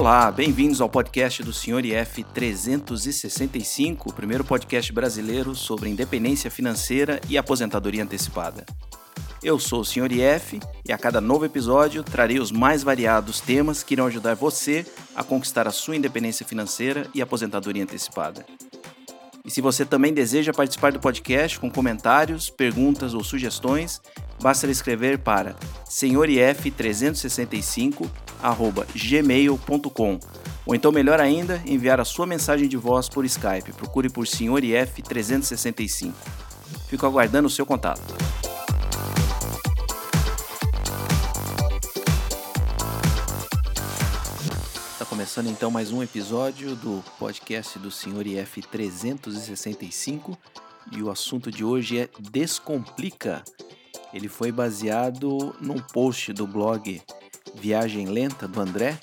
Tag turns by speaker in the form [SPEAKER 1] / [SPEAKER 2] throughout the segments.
[SPEAKER 1] Olá, bem-vindos ao podcast do Sr. IF 365, o primeiro podcast brasileiro sobre independência financeira e aposentadoria antecipada. Eu sou o Sr. IF e a cada novo episódio trarei os mais variados temas que irão ajudar você a conquistar a sua independência financeira e aposentadoria antecipada. E se você também deseja participar do podcast com comentários, perguntas ou sugestões, basta escrever para senhorif365@gmail.com ou então melhor ainda, enviar a sua mensagem de voz por Skype. Procure por Senhor IF 365. Fico aguardando o seu contato. começando então mais um episódio do podcast do Senhor IF 365 e o assunto de hoje é Descomplica. Ele foi baseado num post do blog Viagem Lenta do André,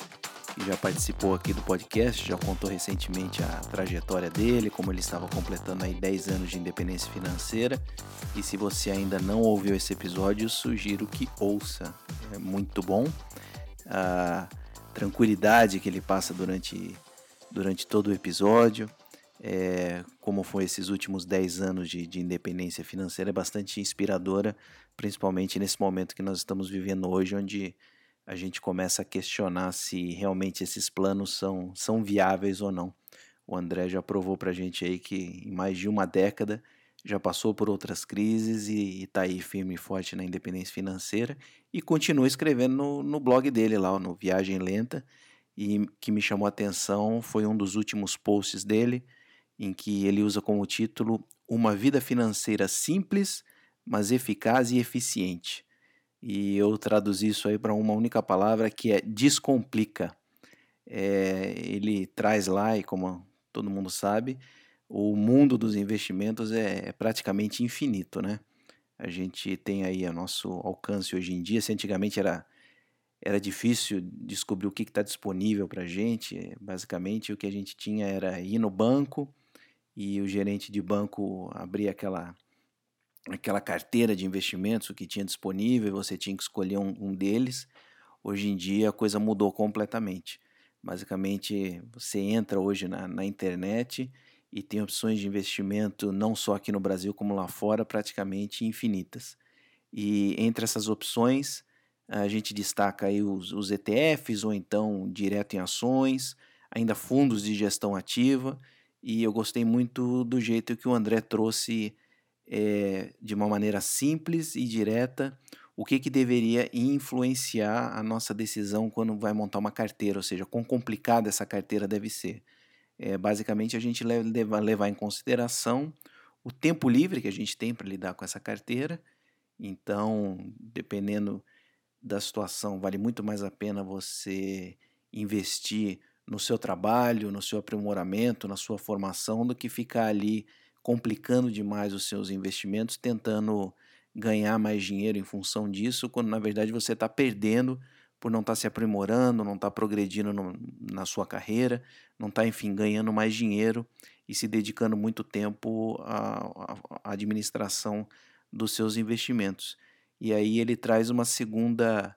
[SPEAKER 1] que já participou aqui do podcast, já contou recentemente a trajetória dele, como ele estava completando aí 10 anos de independência financeira. E se você ainda não ouviu esse episódio, sugiro que ouça, é muito bom. Uh, tranquilidade que ele passa durante, durante todo o episódio. É, como foi esses últimos 10 anos de, de, independência financeira, é bastante inspiradora, principalmente nesse momento que nós estamos vivendo hoje, onde a gente começa a questionar se realmente esses planos são, são viáveis ou não. O André já provou para a gente aí que em mais de uma década já passou por outras crises e está aí firme e forte na independência financeira e continua escrevendo no, no blog dele lá, no Viagem Lenta, e que me chamou a atenção foi um dos últimos posts dele, em que ele usa como título Uma vida financeira simples, mas eficaz e eficiente. E eu traduzi isso aí para uma única palavra que é descomplica. É, ele traz lá, e como todo mundo sabe, o mundo dos investimentos é, é praticamente infinito, né? A gente tem aí a nosso alcance hoje em dia. Se antigamente era, era difícil descobrir o que está disponível para a gente, basicamente o que a gente tinha era ir no banco e o gerente de banco abria aquela, aquela carteira de investimentos, o que tinha disponível, você tinha que escolher um, um deles. Hoje em dia a coisa mudou completamente. Basicamente, você entra hoje na, na internet e tem opções de investimento não só aqui no Brasil como lá fora praticamente infinitas. E entre essas opções a gente destaca aí os, os ETFs ou então direto em ações, ainda fundos de gestão ativa e eu gostei muito do jeito que o André trouxe é, de uma maneira simples e direta o que, que deveria influenciar a nossa decisão quando vai montar uma carteira, ou seja, quão complicada essa carteira deve ser. É, basicamente, a gente leva, levar em consideração o tempo livre que a gente tem para lidar com essa carteira. Então, dependendo da situação, vale muito mais a pena você investir no seu trabalho, no seu aprimoramento, na sua formação, do que ficar ali complicando demais os seus investimentos, tentando ganhar mais dinheiro em função disso, quando na verdade você está perdendo por não estar tá se aprimorando, não estar tá progredindo no, na sua carreira, não estar, tá, enfim, ganhando mais dinheiro e se dedicando muito tempo à, à administração dos seus investimentos. E aí ele traz uma segunda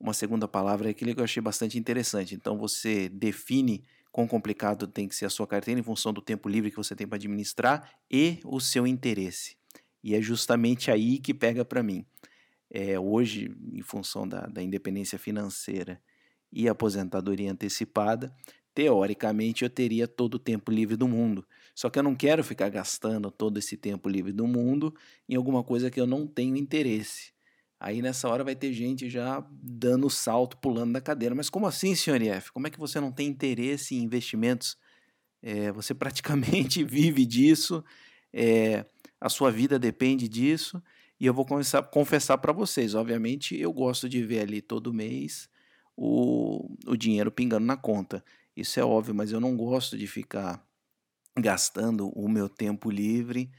[SPEAKER 1] uma segunda palavra aquilo que eu achei bastante interessante. Então você define quão complicado tem que ser a sua carteira em função do tempo livre que você tem para administrar e o seu interesse. E é justamente aí que pega para mim é, hoje, em função da, da independência financeira e aposentadoria antecipada, teoricamente eu teria todo o tempo livre do mundo. Só que eu não quero ficar gastando todo esse tempo livre do mundo em alguma coisa que eu não tenho interesse. Aí nessa hora vai ter gente já dando salto, pulando da cadeira. Mas como assim, senhor IF? Como é que você não tem interesse em investimentos? É, você praticamente vive disso, é, a sua vida depende disso. E eu vou começar, confessar para vocês, obviamente, eu gosto de ver ali todo mês o, o dinheiro pingando na conta. Isso é óbvio, mas eu não gosto de ficar gastando o meu tempo livre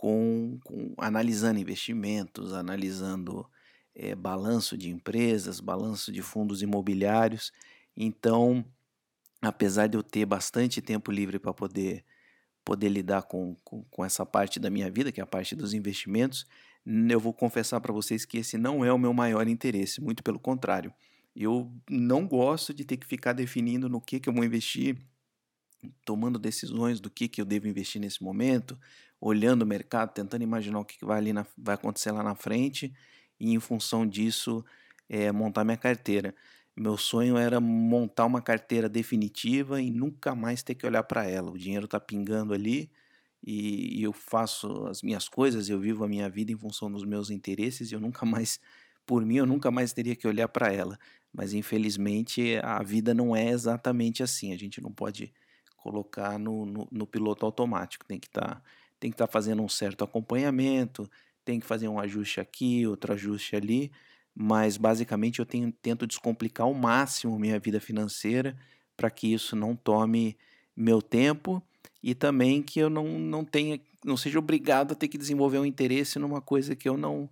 [SPEAKER 1] com, com analisando investimentos, analisando é, balanço de empresas, balanço de fundos imobiliários. Então, apesar de eu ter bastante tempo livre para poder poder lidar com, com, com, essa parte da minha vida, que é a parte dos investimentos, eu vou confessar para vocês que esse não é o meu maior interesse, muito pelo contrário. Eu não gosto de ter que ficar definindo no que, que eu vou investir, tomando decisões do que, que eu devo investir nesse momento, olhando o mercado, tentando imaginar o que, vai, ali na, vai acontecer lá na frente e, em função disso, é, montar minha carteira. Meu sonho era montar uma carteira definitiva e nunca mais ter que olhar para ela. O dinheiro está pingando ali e, e eu faço as minhas coisas, eu vivo a minha vida em função dos meus interesses e eu nunca mais, por mim, eu nunca mais teria que olhar para ela. Mas infelizmente a vida não é exatamente assim. A gente não pode colocar no, no, no piloto automático. Tem que estar tá, tá fazendo um certo acompanhamento, tem que fazer um ajuste aqui, outro ajuste ali. Mas basicamente eu tenho, tento descomplicar ao máximo minha vida financeira para que isso não tome meu tempo e também que eu não, não tenha, não seja obrigado a ter que desenvolver um interesse numa coisa que eu não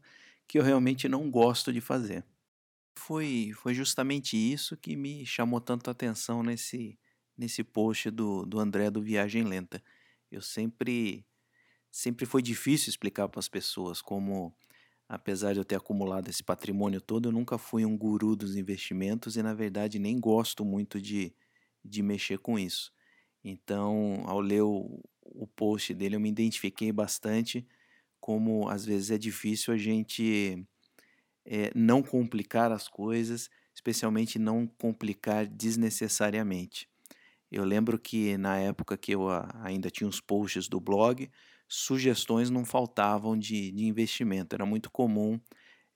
[SPEAKER 1] que eu realmente não gosto de fazer. Foi, foi justamente isso que me chamou tanto a atenção nesse, nesse post do, do André do Viagem Lenta. Eu sempre sempre foi difícil explicar para as pessoas como apesar de eu ter acumulado esse patrimônio todo, eu nunca fui um guru dos investimentos e na verdade nem gosto muito de, de mexer com isso. Então, ao ler o, o post dele, eu me identifiquei bastante como às vezes é difícil a gente é, não complicar as coisas, especialmente não complicar desnecessariamente. Eu lembro que na época que eu ainda tinha os posts do blog, sugestões não faltavam de, de investimento. Era muito comum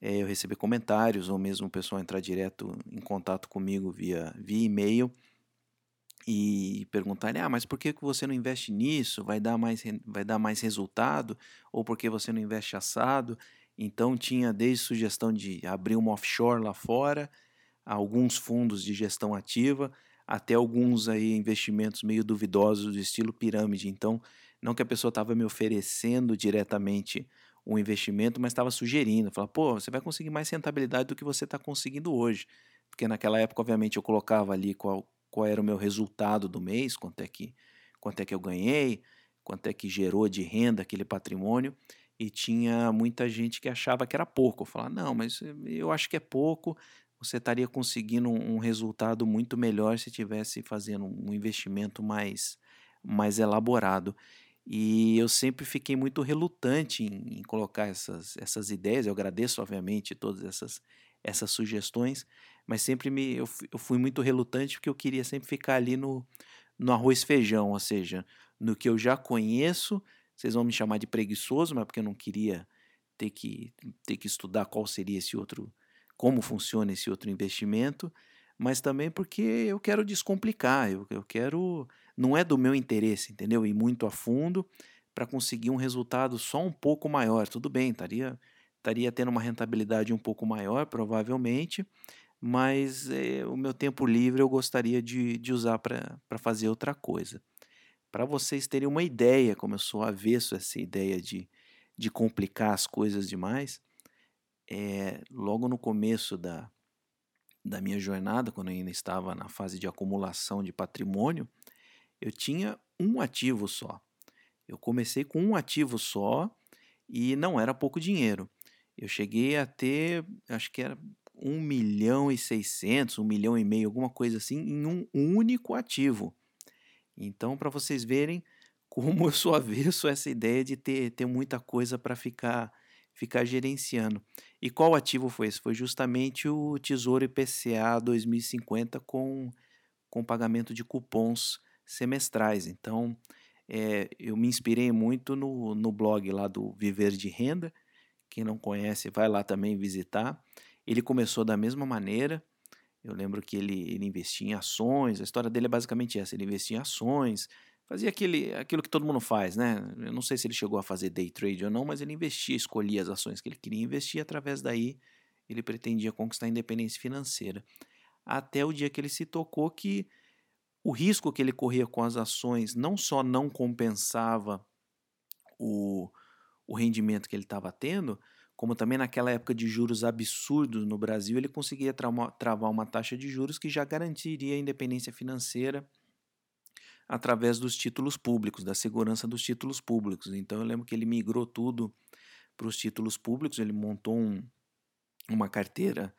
[SPEAKER 1] é, eu receber comentários ou mesmo o pessoal entrar direto em contato comigo via, via e-mail e perguntarem, ah, mas por que você não investe nisso? Vai dar mais, vai dar mais resultado? Ou por que você não investe assado? Então tinha desde sugestão de abrir uma offshore lá fora, alguns fundos de gestão ativa, até alguns aí investimentos meio duvidosos do estilo pirâmide. Então, não que a pessoa estava me oferecendo diretamente um investimento, mas estava sugerindo, falar, pô, você vai conseguir mais rentabilidade do que você está conseguindo hoje. Porque naquela época, obviamente, eu colocava ali qual, qual era o meu resultado do mês, quanto é que, quanto é que eu ganhei, quanto é que gerou de renda aquele patrimônio, e tinha muita gente que achava que era pouco. Eu falava, não, mas eu acho que é pouco, você estaria conseguindo um, resultado muito melhor se tivesse fazendo um investimento mais, mais elaborado. E eu sempre fiquei muito relutante em, em, colocar essas, essas ideias. Eu agradeço, obviamente, todas essas, essas sugestões, mas sempre me, eu, eu fui muito relutante porque eu queria sempre ficar ali no, no arroz feijão, ou seja, no que eu já conheço. Vocês vão me chamar de preguiçoso, mas porque eu não queria ter que, ter que estudar qual seria esse outro como funciona esse outro investimento, mas também porque eu quero descomplicar, eu, eu quero. Não é do meu interesse, entendeu? Ir muito a fundo para conseguir um resultado só um pouco maior. Tudo bem, estaria, estaria tendo uma rentabilidade um pouco maior, provavelmente, mas é, o meu tempo livre eu gostaria de, de usar para fazer outra coisa. Para vocês terem uma ideia, como eu sou avesso a essa ideia de, de complicar as coisas demais, é, logo no começo da, da minha jornada, quando eu ainda estava na fase de acumulação de patrimônio, eu tinha um ativo só. Eu comecei com um ativo só e não era pouco dinheiro. Eu cheguei a ter, acho que era um milhão e seiscentos, um milhão e meio, alguma coisa assim, em um único ativo. Então, para vocês verem como eu sou avesso essa ideia de ter, ter muita coisa para ficar ficar gerenciando. E qual ativo foi esse? Foi justamente o Tesouro IPCA 2050 com, com pagamento de cupons semestrais. Então, é, eu me inspirei muito no, no blog lá do Viver de Renda. Quem não conhece, vai lá também visitar. Ele começou da mesma maneira. Eu lembro que ele, ele investia em ações. A história dele é basicamente essa: ele investia em ações, fazia aquele, aquilo que todo mundo faz, né? Eu não sei se ele chegou a fazer day trade ou não, mas ele investia, escolhia as ações que ele queria investir, através daí ele pretendia conquistar a independência financeira. Até o dia que ele se tocou que o risco que ele corria com as ações não só não compensava o, o rendimento que ele estava tendo, como também naquela época de juros absurdos no Brasil, ele conseguia travar uma taxa de juros que já garantiria a independência financeira através dos títulos públicos, da segurança dos títulos públicos. Então eu lembro que ele migrou tudo para os títulos públicos, ele montou um, uma carteira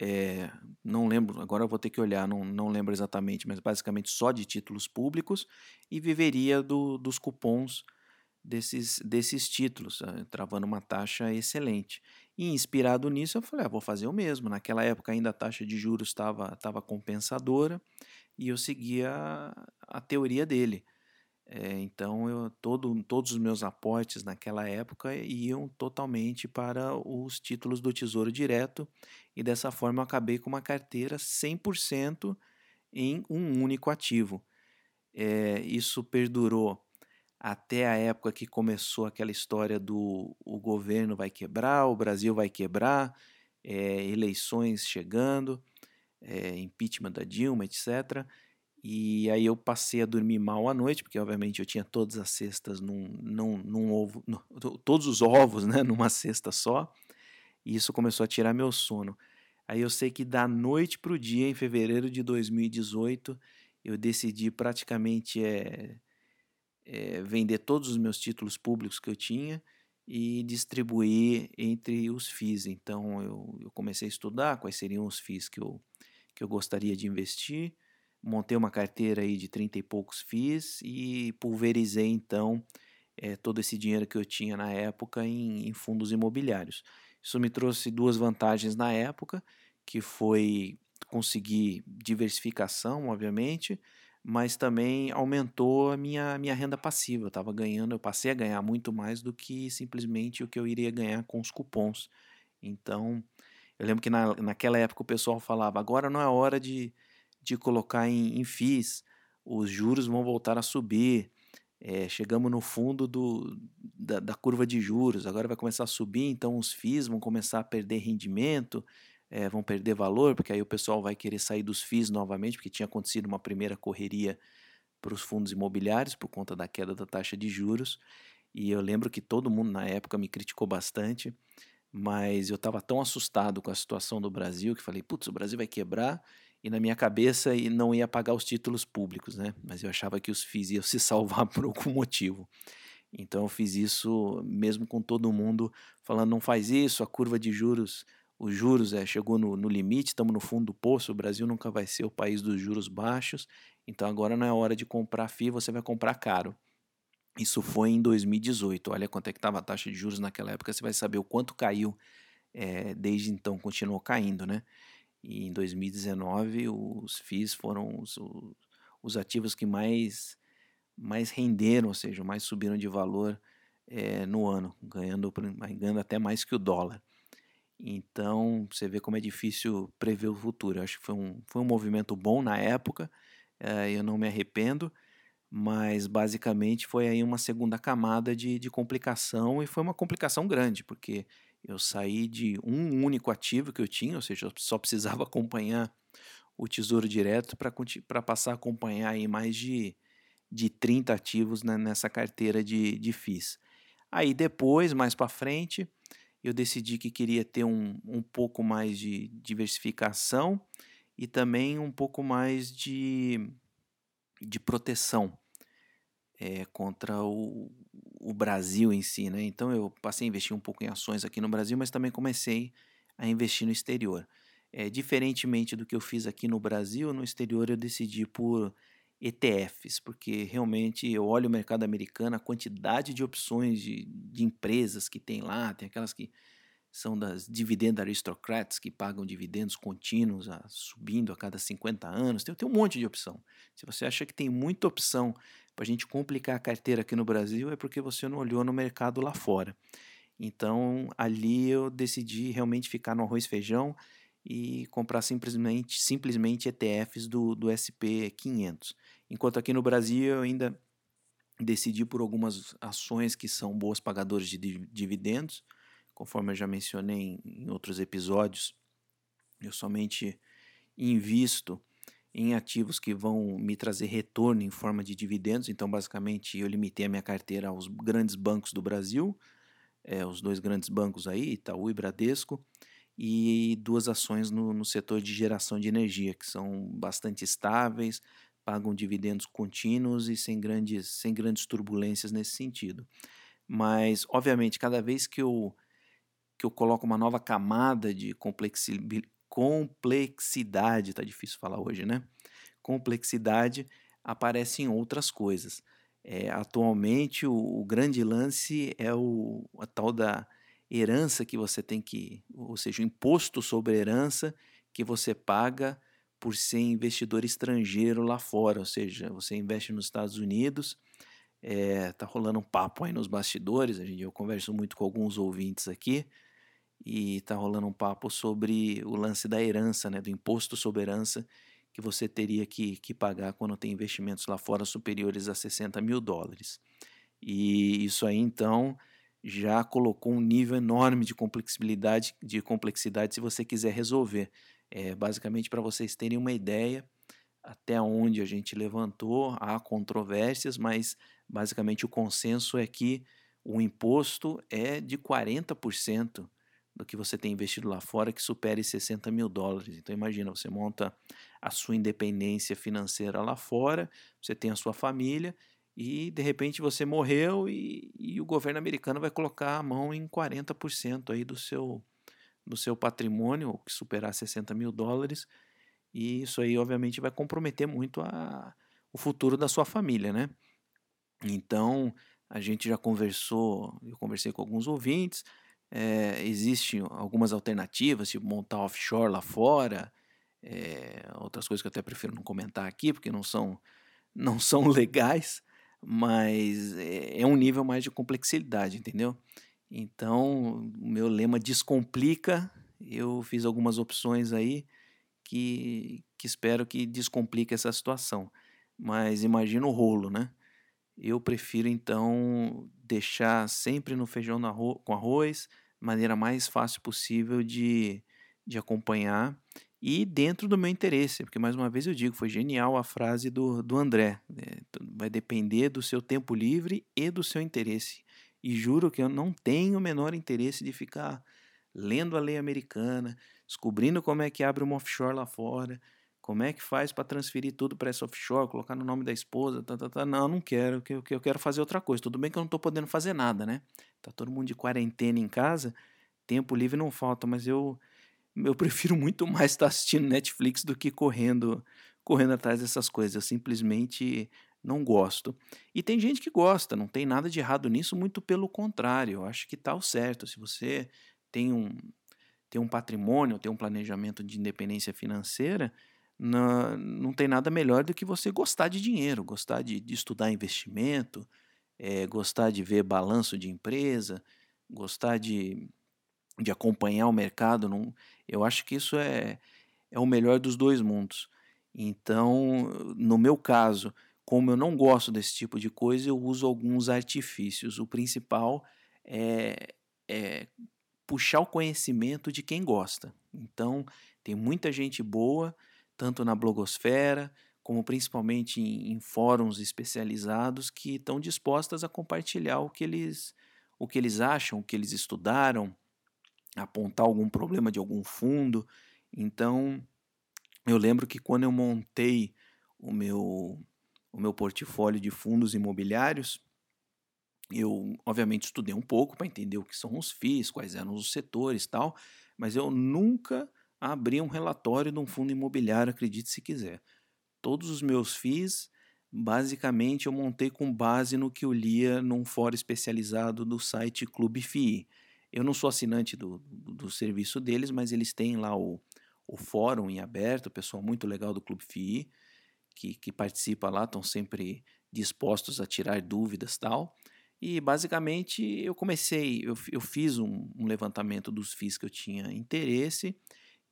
[SPEAKER 1] é, não lembro, agora vou ter que olhar, não, não lembro exatamente, mas basicamente só de títulos públicos e viveria do, dos cupons desses, desses títulos, eh, travando uma taxa excelente. E inspirado nisso, eu falei, ah, vou fazer o mesmo. Naquela época ainda a taxa de juros estava compensadora e eu seguia a, a teoria dele. É, então, eu, todo, todos os meus aportes naquela época iam totalmente para os títulos do Tesouro Direto e dessa forma eu acabei com uma carteira 100% em um único ativo. É, isso perdurou até a época que começou aquela história do o governo vai quebrar, o Brasil vai quebrar, é, eleições chegando, impeachment da Dilma, etc. E aí eu passei a dormir mal à noite, porque obviamente eu tinha todas as cestas num, num, num ovo, no, todos os ovos né, numa cesta só, e isso começou a tirar meu sono. Aí eu sei que da noite para o dia, em fevereiro de 2018, eu decidi praticamente é, é, vender todos os meus títulos públicos que eu tinha e distribuir entre os FIIs. Então eu, eu comecei a estudar quais seriam os FIIs que eu, que eu gostaria de investir, montei uma carteira aí de 30 e poucos FIIs e pulverizei então é, todo esse dinheiro que eu tinha na época em, em fundos imobiliários. Isso me trouxe duas vantagens na época, que foi conseguir diversificação, obviamente, mas também aumentou a minha, minha renda passiva. Eu estava ganhando, eu passei a ganhar muito mais do que simplesmente o que eu iria ganhar com os cupons. Então, eu lembro que na, naquela época o pessoal falava: agora não é hora de, de colocar em, em FIIs, os juros vão voltar a subir. É, chegamos no fundo do, da, da curva de juros, agora vai começar a subir, então os FIIs vão começar a perder rendimento é, vão perder valor, porque aí o pessoal vai querer sair dos FIIs novamente, porque tinha acontecido uma primeira correria para os fundos imobiliários por conta da queda da taxa de juros. E eu lembro que todo mundo na época me criticou bastante, mas eu estava tão assustado com a situação do Brasil que falei, putz, o Brasil vai quebrar e na minha cabeça não ia pagar os títulos públicos, né? Mas eu achava que os FIIs iam se salvar por algum motivo. Então eu fiz isso mesmo com todo mundo falando não faz isso, a curva de juros os juros é, chegou no, no limite, estamos no fundo do poço, o Brasil nunca vai ser o país dos juros baixos, então agora não é hora de comprar FII, você vai comprar caro. Isso foi em 2018, olha quanto é que estava a taxa de juros naquela época, você vai saber o quanto caiu, é, desde então continuou caindo, né? E em 2019 os FIIs foram os, os ativos que mais, mais renderam, ou seja, mais subiram de valor é, no ano, ganhando, ganhando até mais que o dólar. Então, você vê como é difícil prever o futuro. Eu acho que foi um, foi um movimento bom na época, é, eu não me arrependo, mas basicamente foi aí uma segunda camada de, de complicação e foi uma complicação grande, porque eu saí de um único ativo que eu tinha, ou seja, eu só precisava acompanhar o Tesouro Direto para passar a acompanhar aí mais de, de 30 ativos né, nessa carteira de, de FIIs. Aí depois, mais para frente, eu decidi que queria ter um, um pouco mais de diversificação e também um pouco mais de, de proteção é, contra o, o Brasil em si. Né? Então eu passei a investir um pouco em ações aqui no Brasil, mas também comecei a investir no exterior. É, diferentemente do que eu fiz aqui no Brasil, no exterior eu decidi por ETFs, porque realmente eu olho o mercado americano, a quantidade de opções de, de empresas que tem lá, tem aquelas que são das dividend aristocrats, que pagam dividendos contínuos a, subindo a cada 50 anos, tem, tem um monte de opção. Se você acha que tem muita opção para a gente complicar a carteira aqui no Brasil, é porque você não olhou no mercado lá fora. Então ali eu decidi realmente ficar no arroz e feijão e comprar simplesmente, simplesmente ETFs do, do SP500. Enquanto aqui no Brasil eu ainda decidi por algumas ações que são boas pagadoras de dividendos, conforme eu já mencionei em outros episódios, eu somente invisto em ativos que vão me trazer retorno em forma de dividendos. Então, basicamente, eu limitei a minha carteira aos grandes bancos do Brasil, é, os dois grandes bancos aí, Itaú e Bradesco, e duas ações no, no setor de geração de energia, que são bastante estáveis, pagam dividendos contínuos e sem grandes, sem grandes turbulências nesse sentido. Mas, obviamente, cada vez que eu, que eu coloco uma nova camada de complexidade, tá difícil falar hoje, né? Complexidade aparece em outras coisas. É, atualmente, o, o, grande lance é o, a tal da herança que você tem que, ou seja, o imposto sobre herança que você paga por ser investidor estrangeiro lá fora, ou seja, você investe nos Estados Unidos, é, tá rolando um papo aí nos bastidores, a gente, eu converso muito com alguns ouvintes aqui, e tá rolando um papo sobre o lance da herança, né, do imposto sobre herança que você teria que, que pagar quando tem investimentos lá fora superiores a 60 mil dólares. E isso aí, então, já colocou um nível enorme de complexidade, de complexidade se você quiser resolver. É, basicamente, para vocês terem uma ideia, até onde a gente levantou, há controvérsias, mas basicamente o consenso é que o imposto é de 40% do que você tem investido lá fora que supere 60 mil dólares. Então imagina, você monta a sua independência financeira lá fora, você tem a sua família e de repente você morreu e, e o governo americano vai colocar a mão em 40% aí do seu, do seu patrimônio, que superar 60 mil dólares, e isso aí obviamente vai comprometer muito a, o futuro da sua família, né? Então a gente já conversou, eu conversei com alguns ouvintes, é, existem algumas alternativas, tipo montar offshore lá fora, é, outras coisas que eu até prefiro não comentar aqui, porque não são, não são legais, mas é, é um nível mais de complexidade, entendeu? Então, o meu lema descomplica, eu fiz algumas opções aí que, que espero que descomplique essa situação. Mas imagina o rolo, né? Eu prefiro então deixar sempre no feijão com arroz, maneira mais fácil possível de, de acompanhar e dentro do meu interesse, porque mais uma vez eu digo, foi genial a frase do, do André, né? vai depender do seu tempo livre e do seu interesse. E juro que eu não tenho o menor interesse de ficar lendo a lei americana, descobrindo como é que abre uma offshore lá fora, como é que faz para transferir tudo para essa offshore, colocar no nome da esposa, tá, tá, tá. não, não quero, que eu, quero fazer outra coisa. Tudo bem que eu não estou podendo fazer nada, né? Tá todo mundo de quarentena em casa, tempo livre não falta, mas eu eu prefiro muito mais estar assistindo Netflix do que correndo correndo atrás dessas coisas. Eu simplesmente não gosto. E tem gente que gosta, não tem nada de errado nisso, muito pelo contrário. Eu acho que está o certo. Se você tem um, tem um patrimônio, tem um planejamento de independência financeira, não, não tem nada melhor do que você gostar de dinheiro, gostar de, de estudar investimento, é, gostar de ver balanço de empresa, gostar de de acompanhar o mercado. Não, eu acho que isso é, é o melhor dos dois mundos. Então, no meu caso, como eu não gosto desse tipo de coisa, eu uso alguns artifícios. O principal é, é puxar o conhecimento de quem gosta. Então, tem muita gente boa, tanto na blogosfera, como principalmente em, em fóruns especializados, que estão dispostas a compartilhar o que eles, o que eles acham, o que eles estudaram, apontar algum problema de algum fundo. Então, eu lembro que quando eu montei o meu, o meu portfólio de fundos imobiliários, eu obviamente estudei um pouco para entender o que são os FIIs, quais eram os setores tal, mas eu nunca abri um relatório de um fundo imobiliário, acredite se quiser. Todos os meus FIIs, basicamente, eu montei com base no que eu lia num fórum especializado do site Clube FII. Eu não sou assinante do, do, do serviço deles, mas eles têm lá o, o fórum em aberto, pessoal muito legal do Clube FII, que, que participa lá, estão sempre dispostos a tirar dúvidas tal. E basicamente eu comecei, eu, eu fiz um, um levantamento dos FIIs que eu tinha interesse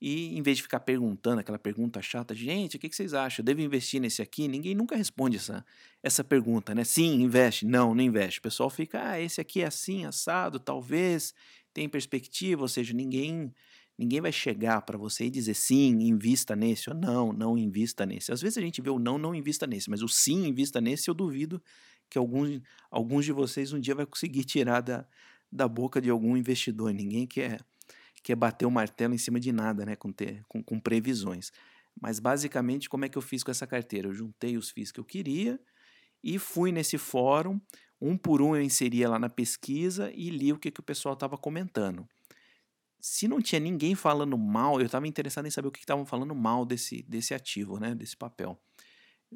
[SPEAKER 1] e em vez de ficar perguntando aquela pergunta chata, gente, o que, vocês acham? Eu devo investir nesse aqui? Ninguém nunca responde essa, essa pergunta, né? Sim, investe. Não, não investe. O pessoal fica, ah, esse aqui é assim, assado, talvez, tem perspectiva, ou seja, ninguém ninguém vai chegar para você e dizer sim, invista nesse, ou não, não invista nesse. Às vezes a gente vê o não, não invista nesse, mas o sim, invista nesse, eu duvido que alguns, alguns de vocês um dia vai conseguir tirar da, da boca de algum investidor. Ninguém quer que é bater o martelo em cima de nada, né, com, ter, com, com previsões. Mas basicamente, como é que eu fiz com essa carteira? Eu juntei os FIIs que eu queria e fui nesse fórum, um por um eu inseria lá na pesquisa e li o que, que o pessoal estava comentando. se não tinha ninguém falando mal, eu estava interessado em saber o que estavam falando mal desse, desse ativo, né, desse papel.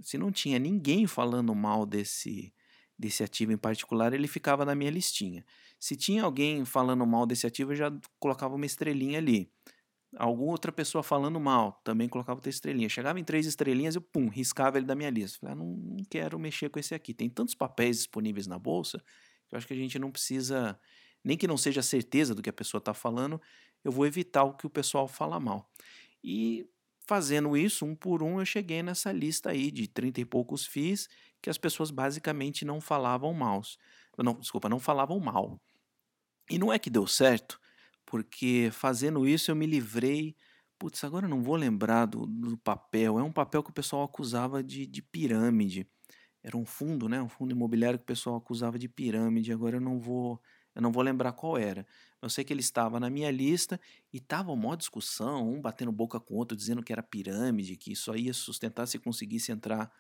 [SPEAKER 1] Se não tinha ninguém falando mal desse, desse ativo em particular, ele ficava na minha listinha. Se tinha alguém falando mal desse ativo, eu já colocava uma estrelinha ali. Alguma outra pessoa falando mal, também colocava outra estrelinha. Chegava em três estrelinhas, eu pum, riscava ele da minha lista. Falei, ah, não, quero mexer com esse aqui. Tem tantos papéis disponíveis na bolsa que eu acho que a gente não precisa nem que não seja certeza do que a pessoa está falando, eu vou evitar o que o pessoal fala mal. E fazendo isso, um por um, eu cheguei nessa lista aí de 30 e poucos FIIs que as pessoas basicamente não falavam mal. Não, desculpa, não falavam mal. E não é que deu certo, porque fazendo isso eu me livrei. Putz, agora não vou lembrar do, do papel. É um papel que o pessoal acusava de, de pirâmide. Era um fundo, né? Um fundo imobiliário que o pessoal acusava de pirâmide. Agora eu não vou eu não vou lembrar qual era. Eu sei que ele estava na minha lista e estava uma discussão, um batendo boca com o outro, dizendo que era pirâmide, que só ia sustentar se conseguisse entrar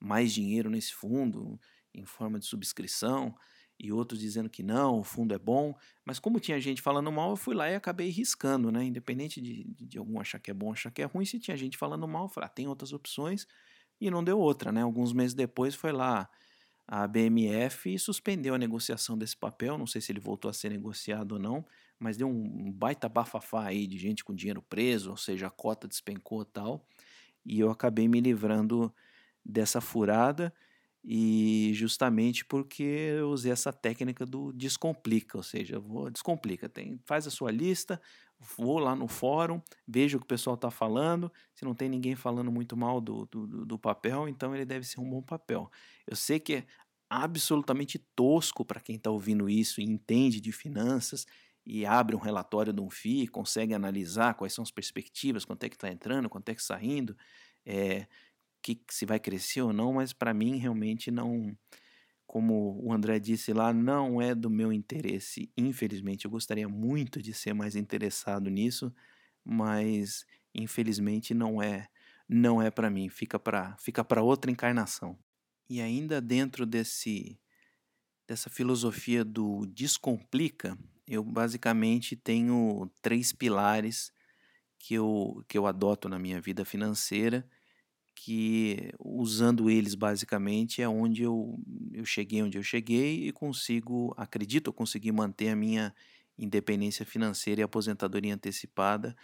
[SPEAKER 1] mais dinheiro nesse fundo em forma de subscrição, e outros dizendo que não, o fundo é bom. Mas como tinha gente falando mal, eu fui lá e acabei riscando, né? Independente de, de algum achar que é bom, achar que é ruim, se tinha gente falando mal, eu falei, ah, tem outras opções, e não deu outra, né? Alguns meses depois foi lá a BMF suspendeu a negociação desse papel, não sei se ele voltou a ser negociado ou não, mas deu um baita bafafá aí de gente com dinheiro preso, ou seja, a cota despencou e tal, e eu acabei me livrando dessa furada, e justamente porque eu usei essa técnica do descomplica, ou seja, vou descomplica, tem, faz a sua lista, vou lá no fórum, vejo o que o pessoal está falando, se não tem ninguém falando muito mal do, do, do, papel, então ele deve ser um bom papel. Eu sei que é absolutamente tosco para quem está ouvindo isso e entende de finanças e abre um relatório de um FII, consegue analisar quais são as perspectivas, quanto é que está entrando, quanto é que está saindo, é, que se vai crescer ou não, mas para mim realmente não, como o André disse lá, não é do meu interesse. Infelizmente, eu gostaria muito de ser mais interessado nisso, mas infelizmente não é, não é para mim. Fica para fica para outra encarnação. E ainda dentro desse dessa filosofia do descomplica, eu basicamente tenho três pilares que eu, que eu adoto na minha vida financeira que usando eles basicamente é onde eu, eu cheguei onde eu cheguei e consigo, acredito, eu consegui manter a minha independência financeira e aposentadoria antecipada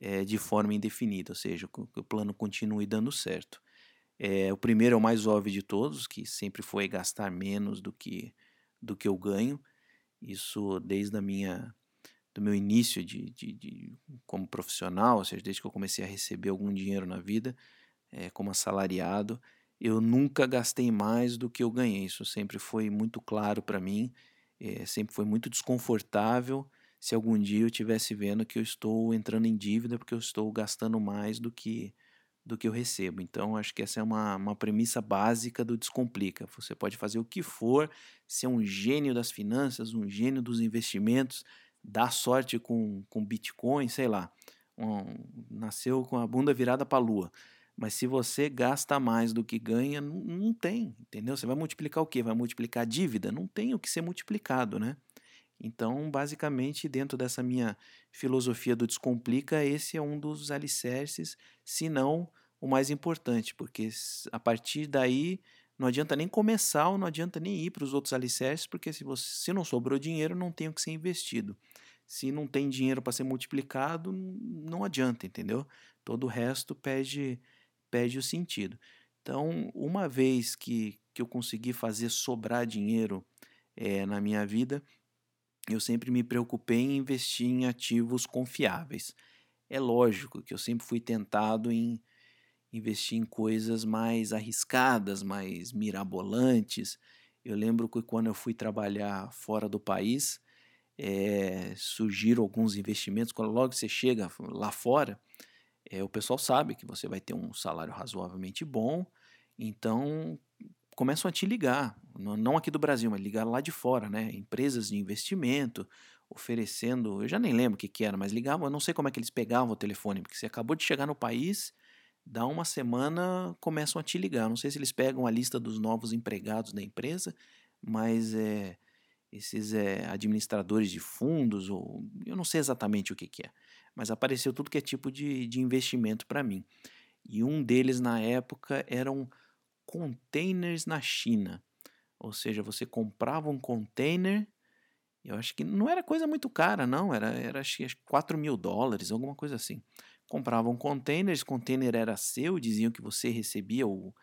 [SPEAKER 1] é, de forma indefinida, ou seja, que o plano continue dando certo. É, o primeiro é o mais óbvio de todos, que sempre foi gastar menos do que, do que eu ganho. Isso desde a minha do meu início de, de, de como profissional, ou seja, desde que eu comecei a receber algum dinheiro na vida, é, como assalariado, eu nunca gastei mais do que eu ganhei. Isso sempre foi muito claro para mim, é, sempre foi muito desconfortável se algum dia eu estivesse vendo que eu estou entrando em dívida porque eu estou gastando mais do que do que eu recebo. Então, acho que essa é uma, uma premissa básica do Descomplica. Você pode fazer o que for, ser um gênio das finanças, um gênio dos investimentos, dar sorte com, com Bitcoin, sei lá. Um, nasceu com a bunda virada para a lua. Mas se você gasta mais do que ganha, não, não tem, entendeu? Você vai multiplicar o quê? Vai multiplicar a dívida? Não tem o que ser multiplicado, né? Então, basicamente, dentro dessa minha filosofia do Descomplica, esse é um dos alicerces, se não o mais importante, porque a partir daí não adianta nem começar ou não adianta nem ir para os outros alicerces, porque se, você, se não sobrou dinheiro, não tem o que ser investido. Se não tem dinheiro para ser multiplicado, não adianta, entendeu? Todo o resto pede perde o sentido. Então, uma vez que, que eu consegui fazer sobrar dinheiro é, na minha vida, eu sempre me preocupei em investir em ativos confiáveis. É lógico que eu sempre fui tentado em investir em coisas mais arriscadas, mais mirabolantes. Eu lembro que quando eu fui trabalhar fora do país, é, surgiram alguns investimentos. Quando logo você chega lá fora, é, o pessoal sabe que você vai ter um salário razoavelmente bom, então começam a te ligar, não aqui do Brasil, mas ligar lá de fora, né? Empresas de investimento oferecendo, eu já nem lembro o que, que era, mas ligavam, eu não sei como é que eles pegavam o telefone, porque você acabou de chegar no país, dá uma semana, começam a te ligar. Não sei se eles pegam a lista dos novos empregados da empresa, mas é, esses é, administradores de fundos, ou eu não sei exatamente o que, que é, mas apareceu tudo que é tipo de, de investimento para mim. E um deles na época eram containers na China. Ou seja, você comprava um container, eu acho que não era coisa muito cara, não, era, era acho que 4 mil dólares, alguma coisa assim. Comprava um container, esse container era seu, diziam que você recebia o,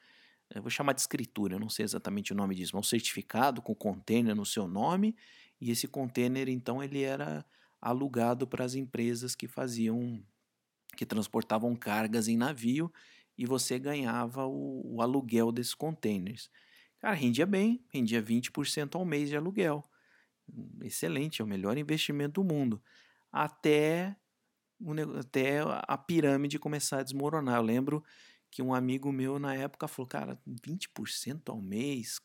[SPEAKER 1] vou chamar de escritura, eu não sei exatamente o nome disso, mas um certificado com container no seu nome, e esse container então ele era alugado para as empresas que faziam que transportavam cargas em navio e você ganhava o, o aluguel desses containers. Cara, rendia bem, rendia 20% ao mês de aluguel. Excelente, é o melhor investimento do mundo. Até, até a pirâmide começar a desmoronar. Eu lembro que um amigo meu na época falou, cara, 20% ao mês,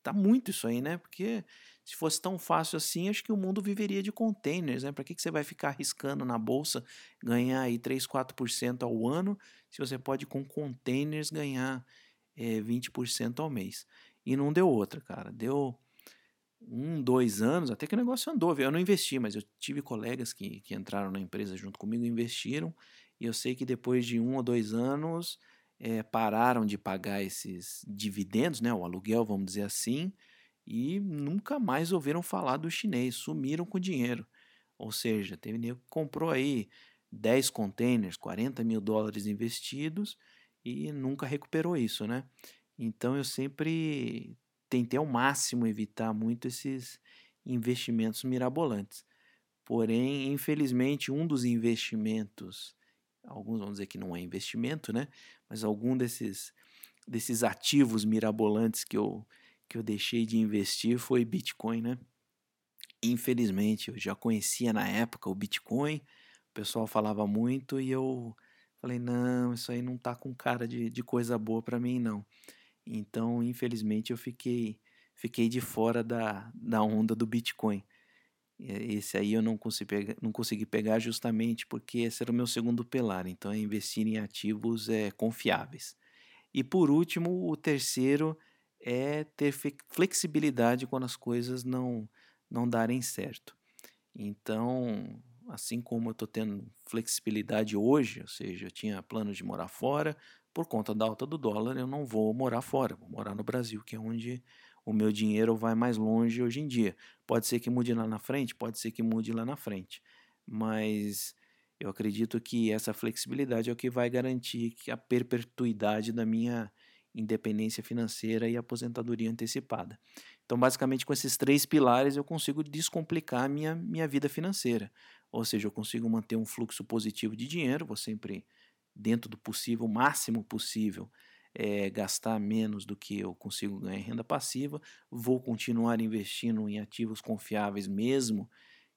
[SPEAKER 1] tá muito isso aí, né? Porque se fosse tão fácil assim, acho que o mundo viveria de containers, né? Para que, que você vai ficar arriscando na bolsa ganhar aí 3, 4% ao ano, se você pode com containers ganhar é, 20% ao mês? E não deu outra, cara. Deu um, dois anos, até que o negócio andou. Eu não investi, mas eu tive colegas que, que entraram na empresa junto comigo, investiram, e eu sei que depois de um ou dois anos é, pararam de pagar esses dividendos, né, o aluguel, vamos dizer assim, e nunca mais ouviram falar do chinês, sumiram com o dinheiro. Ou seja, teve nego que comprou aí 10 containers, 40 mil dólares investidos e nunca recuperou isso, né? Então eu sempre tentei ao máximo evitar muito esses investimentos mirabolantes. Porém, infelizmente, um dos investimentos, alguns vão dizer que não é investimento, né? Mas algum desses, desses ativos mirabolantes que eu, que eu deixei de investir foi Bitcoin, né? Infelizmente, eu já conhecia na época o Bitcoin, o pessoal falava muito e eu falei: não, isso aí não tá com cara de, de coisa boa para mim, não. Então, infelizmente, eu fiquei, fiquei de fora da, da onda do Bitcoin. Esse aí eu não consegui, pegar, não consegui pegar justamente porque esse era o meu segundo pilar. Então, é investir em ativos é, confiáveis. E por último, o terceiro é ter flexibilidade quando as coisas não, não darem certo. Então, assim como eu estou tendo flexibilidade hoje, ou seja, eu tinha plano de morar fora, por conta da alta do dólar, eu não vou morar fora, vou morar no Brasil, que é onde o meu dinheiro vai mais longe hoje em dia. Pode ser que mude lá na frente, pode ser que mude lá na frente, mas eu acredito que essa flexibilidade é o que vai garantir a perpetuidade da minha independência financeira e aposentadoria antecipada. Então, basicamente, com esses três pilares, eu consigo descomplicar minha, minha vida financeira. Ou seja, eu consigo manter um fluxo positivo de dinheiro, vou sempre dentro do possível, o máximo possível, é, gastar menos do que eu consigo ganhar em renda passiva, vou continuar investindo em ativos confiáveis mesmo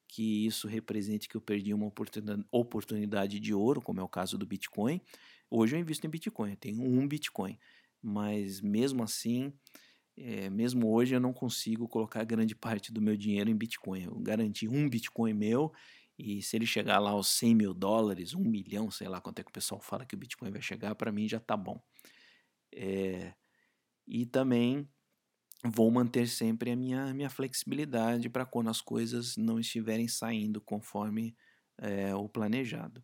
[SPEAKER 1] que isso represente que eu perdi uma oportunidade de ouro, como é o caso do Bitcoin. Hoje eu invisto em Bitcoin, eu tenho um Bitcoin, mas mesmo assim, é, mesmo hoje eu não consigo colocar grande parte do meu dinheiro em Bitcoin. Eu garanti um Bitcoin meu e se ele chegar lá aos 100 mil dólares, um milhão, sei lá quanto é que o pessoal fala que o Bitcoin vai chegar, para mim já tá bom. É, e também vou manter sempre a minha, minha flexibilidade para quando as coisas não estiverem saindo conforme é, o planejado.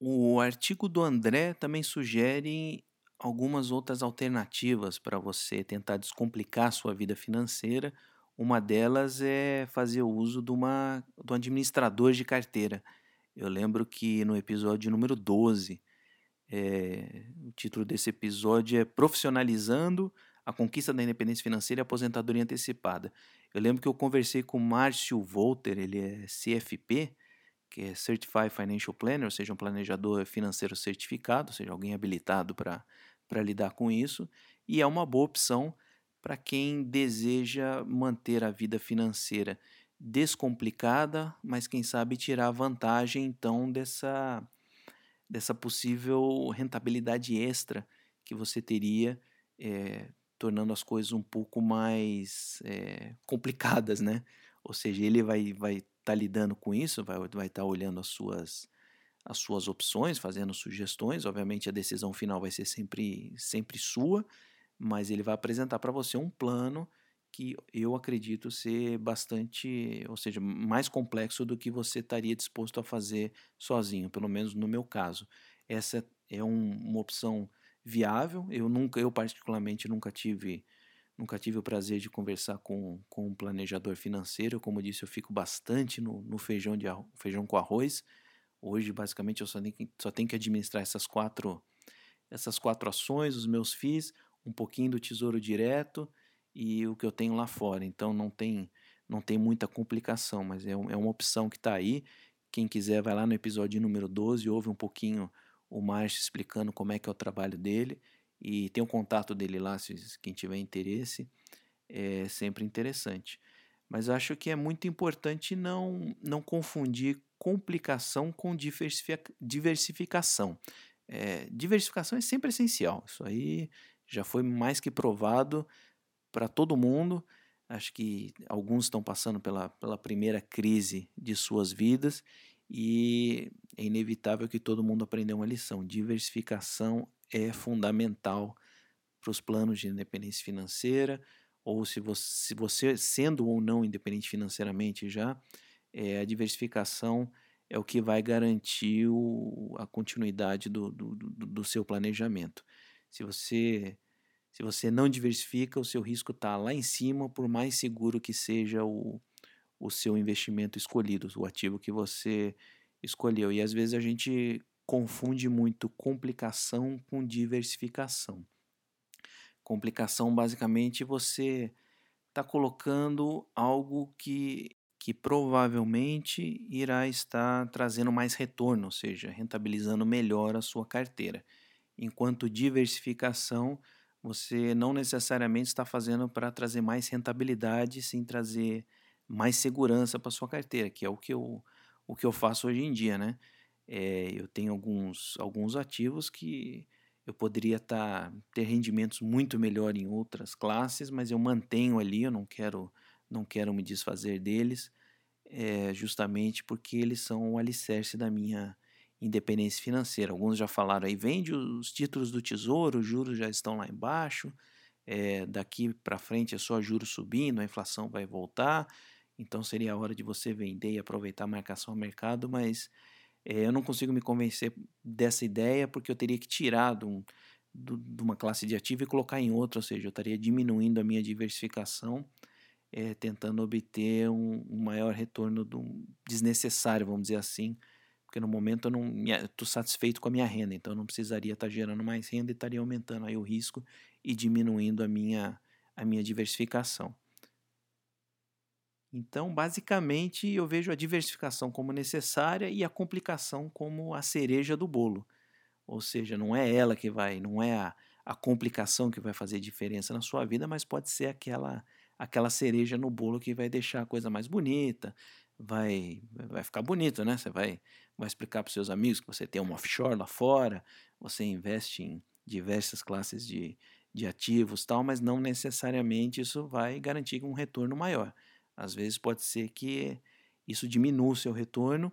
[SPEAKER 1] O artigo do André também sugere algumas outras alternativas para você tentar descomplicar a sua vida financeira uma delas é fazer uso de, uma, de um administrador de carteira. Eu lembro que no episódio número 12, é, o título desse episódio é Profissionalizando a Conquista da Independência Financeira e Aposentadoria Antecipada. Eu lembro que eu conversei com o Márcio Volter, ele é CFP, que é Certified Financial Planner, ou seja, um planejador financeiro certificado, ou seja, alguém habilitado para lidar com isso, e é uma boa opção para quem deseja manter a vida financeira descomplicada, mas quem sabe tirar vantagem então dessa, dessa possível rentabilidade extra que você teria, é, tornando as coisas um pouco mais é, complicadas, né? Ou seja, ele vai vai estar tá lidando com isso, vai vai estar tá olhando as suas as suas opções, fazendo sugestões. Obviamente a decisão final vai ser sempre sempre sua, mas ele vai apresentar para você um plano que eu acredito ser bastante, ou seja, mais complexo do que você estaria disposto a fazer sozinho, pelo menos no meu caso. Essa é um, uma opção viável. Eu nunca, eu particularmente nunca tive, nunca tive o prazer de conversar com, com um planejador financeiro. Como eu disse, eu fico bastante no, no feijão de feijão com arroz. Hoje, basicamente, eu só tenho, que, só tenho que administrar essas quatro, essas quatro ações, os meus FIIs, um pouquinho do tesouro direto e o que eu tenho lá fora. Então não tem, não tem muita complicação, mas é, é uma opção que está aí. Quem quiser vai lá no episódio número 12 ouve um pouquinho o Márcio explicando como é que é o trabalho dele e tem o contato dele lá se quem tiver interesse. É sempre interessante. Mas acho que é muito importante não, não confundir complicação com diversificação. É, diversificação é sempre essencial. Isso aí já foi mais que provado para todo mundo. Acho que alguns estão passando pela, pela primeira crise de suas vidas e é inevitável que todo mundo aprenda uma lição. Diversificação é fundamental para os planos de independência financeira, ou se você, se você, sendo ou não independente financeiramente já, é, a diversificação é o que vai garantir o, a continuidade do, do, do, do seu planejamento. Se você se você não diversifica, o seu risco está lá em cima, por mais seguro que seja o, o seu investimento escolhido, o ativo que você escolheu. E às vezes a gente confunde muito complicação com diversificação. Complicação, basicamente, você está colocando algo que, que provavelmente irá estar trazendo mais retorno, ou seja, rentabilizando melhor a sua carteira. Enquanto diversificação, você não necessariamente está fazendo para trazer mais rentabilidade, sim trazer mais segurança para sua carteira, que é o que eu, o que eu faço hoje em dia, né? É, eu tenho alguns, alguns ativos que eu poderia tá, ter rendimentos muito melhor em outras classes, mas eu mantenho ali, eu não quero, não quero me desfazer deles, é, justamente porque eles são o alicerce da minha independência financeira. Alguns já falaram aí, vende os títulos do tesouro, os juros já estão lá embaixo, é, daqui para frente é só juros subindo, a inflação vai voltar, então seria a hora de você vender e aproveitar a marcação ao mercado, mas é, eu não consigo me convencer dessa ideia porque eu teria que tirar de, um, de uma classe de ativo e colocar em outra, ou seja, eu estaria diminuindo a minha diversificação, é, tentando obter um, um maior retorno do, desnecessário, vamos dizer assim, porque no momento eu não estou satisfeito com a minha renda, então eu não precisaria estar tá gerando mais renda e estaria aumentando aí o risco e diminuindo a minha, a minha diversificação. Então, basicamente, eu vejo a diversificação como necessária e a complicação como a cereja do bolo. Ou seja, não é ela que vai, não é a, a complicação que vai fazer diferença na sua vida, mas pode ser aquela aquela cereja no bolo que vai deixar a coisa mais bonita, vai vai ficar bonito, né? Você vai vai explicar para os seus amigos que você tem um offshore lá fora, você investe em diversas classes de, de ativos tal, mas não necessariamente isso vai garantir um retorno maior. Às vezes pode ser que isso diminua o seu retorno,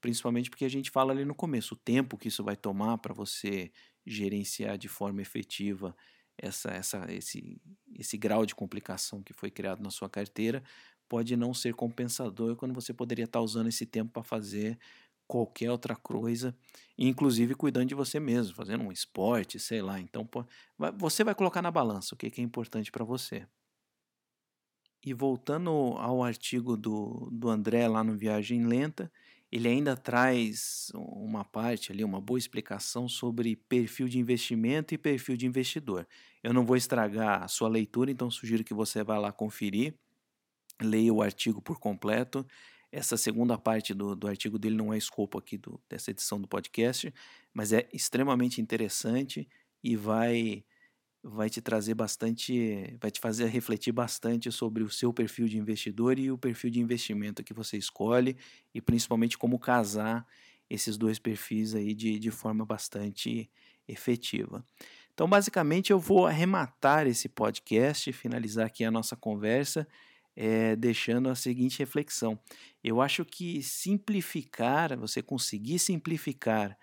[SPEAKER 1] principalmente porque a gente fala ali no começo, o tempo que isso vai tomar para você gerenciar de forma efetiva essa, essa, esse, esse grau de complicação que foi criado na sua carteira pode não ser compensador quando você poderia estar usando esse tempo para fazer qualquer outra coisa, inclusive cuidando de você mesmo, fazendo um esporte, sei lá. Então, você vai colocar na balança o que é importante para você. E voltando ao artigo do, do André lá no Viagem Lenta, ele ainda traz uma parte ali, uma boa explicação sobre perfil de investimento e perfil de investidor. Eu não vou estragar a sua leitura, então sugiro que você vá lá conferir leia o artigo por completo. Essa segunda parte do, do artigo dele não é escopo aqui do, dessa edição do podcast, mas é extremamente interessante e vai vai te trazer bastante, vai te fazer refletir bastante sobre o seu perfil de investidor e o perfil de investimento que você escolhe e principalmente como casar esses dois perfis aí de, de forma bastante efetiva. Então, basicamente, eu vou arrematar esse podcast, finalizar aqui a nossa conversa é, deixando a seguinte reflexão. Eu acho que simplificar, você conseguir simplificar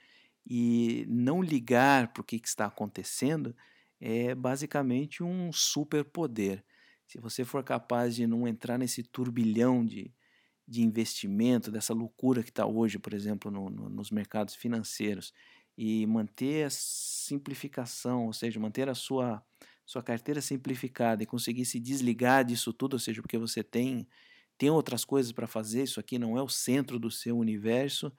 [SPEAKER 1] e não ligar para o que, que está acontecendo, é basicamente um superpoder. se você for capaz de não entrar nesse turbilhão de, de investimento, dessa loucura que está hoje, por exemplo, no, no, nos mercados financeiros, e manter a simplificação, ou seja, manter a sua, sua carteira simplificada e conseguir se desligar disso tudo, ou seja, porque você tem, tem outras coisas para fazer, isso aqui não é o centro do seu universo,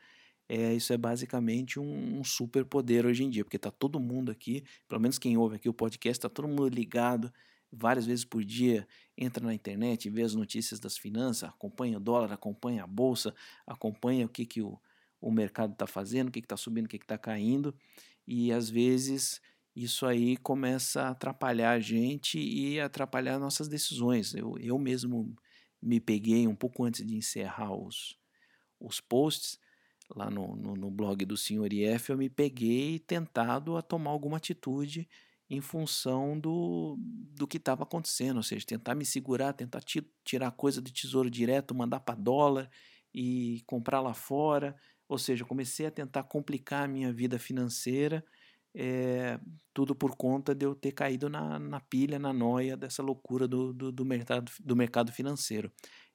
[SPEAKER 1] é, isso é basicamente um, um superpoder hoje em dia, porque está todo mundo aqui, pelo menos quem ouve aqui o podcast, está todo mundo ligado várias vezes por dia, entra na internet, vê as notícias das finanças, acompanha o dólar, acompanha a bolsa, acompanha o que, que o, o mercado está fazendo, o que está subindo, o que está caindo, e às vezes isso aí começa a atrapalhar a gente e atrapalhar nossas decisões. Eu, eu mesmo me peguei um pouco antes de encerrar os, os posts lá no, no, no blog do Senhor IF, eu me peguei tentado a tomar alguma atitude em função do, do que estava acontecendo, ou seja, tentar me segurar, tentar tirar coisa do tesouro direto, mandar para dólar e comprar lá fora, ou seja, comecei a tentar complicar a minha vida financeira, é, tudo por conta de eu ter caído na, na pilha, na noia dessa loucura do, do, do, mercado, do mercado financeiro.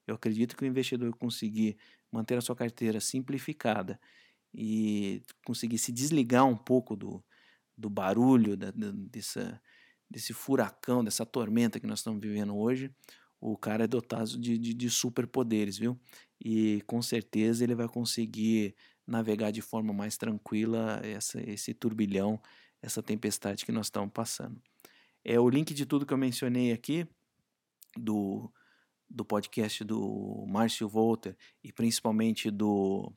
[SPEAKER 1] Eu acredito que o investidor conseguir manter a sua carteira simplificada e conseguir se desligar um pouco do, do barulho, da, da, dessa, desse furacão, dessa tormenta que nós estamos vivendo hoje, o cara é dotado de, de, de superpoderes, viu? E com certeza ele vai conseguir navegar de forma mais tranquila essa, esse turbilhão, essa tempestade que nós estamos passando. É o link de tudo que eu mencionei aqui, do, do podcast do Márcio Volter e principalmente do,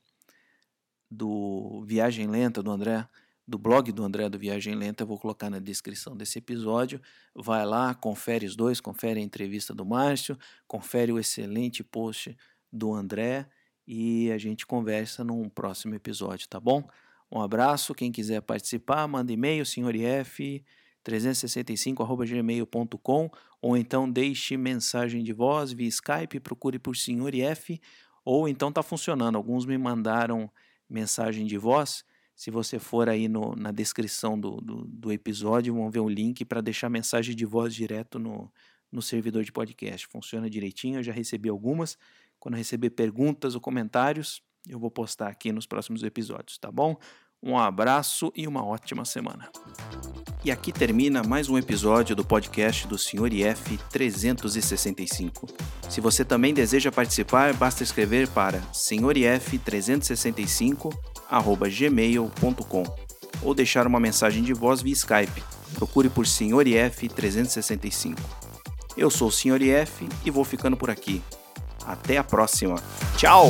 [SPEAKER 1] do Viagem Lenta do André do blog do André do Viagem Lenta, eu vou colocar na descrição desse episódio. Vai lá, confere os dois, confere a entrevista do Márcio, confere o excelente post do André e a gente conversa num próximo episódio, tá bom? Um abraço, quem quiser participar, manda e-mail, senhorif 365@gmail.com ou então deixe mensagem de voz via Skype, procure por Senhor ou então tá funcionando. Alguns me mandaram mensagem de voz se você for aí no, na descrição do, do, do, episódio, vão ver um link para deixar mensagem de voz direto no, no servidor de podcast. Funciona direitinho, eu já recebi algumas. Quando receber perguntas ou comentários, eu vou postar aqui nos próximos episódios, tá bom? Um abraço e uma ótima semana. E aqui termina mais um episódio do podcast do Sr. IF 365. Se você também deseja participar, basta escrever para senhorif 365 gmail.com ou deixar uma mensagem de voz via Skype. Procure por Sr. IF 365. Eu sou o Sr. IF e vou ficando por aqui. Até a próxima. Tchau!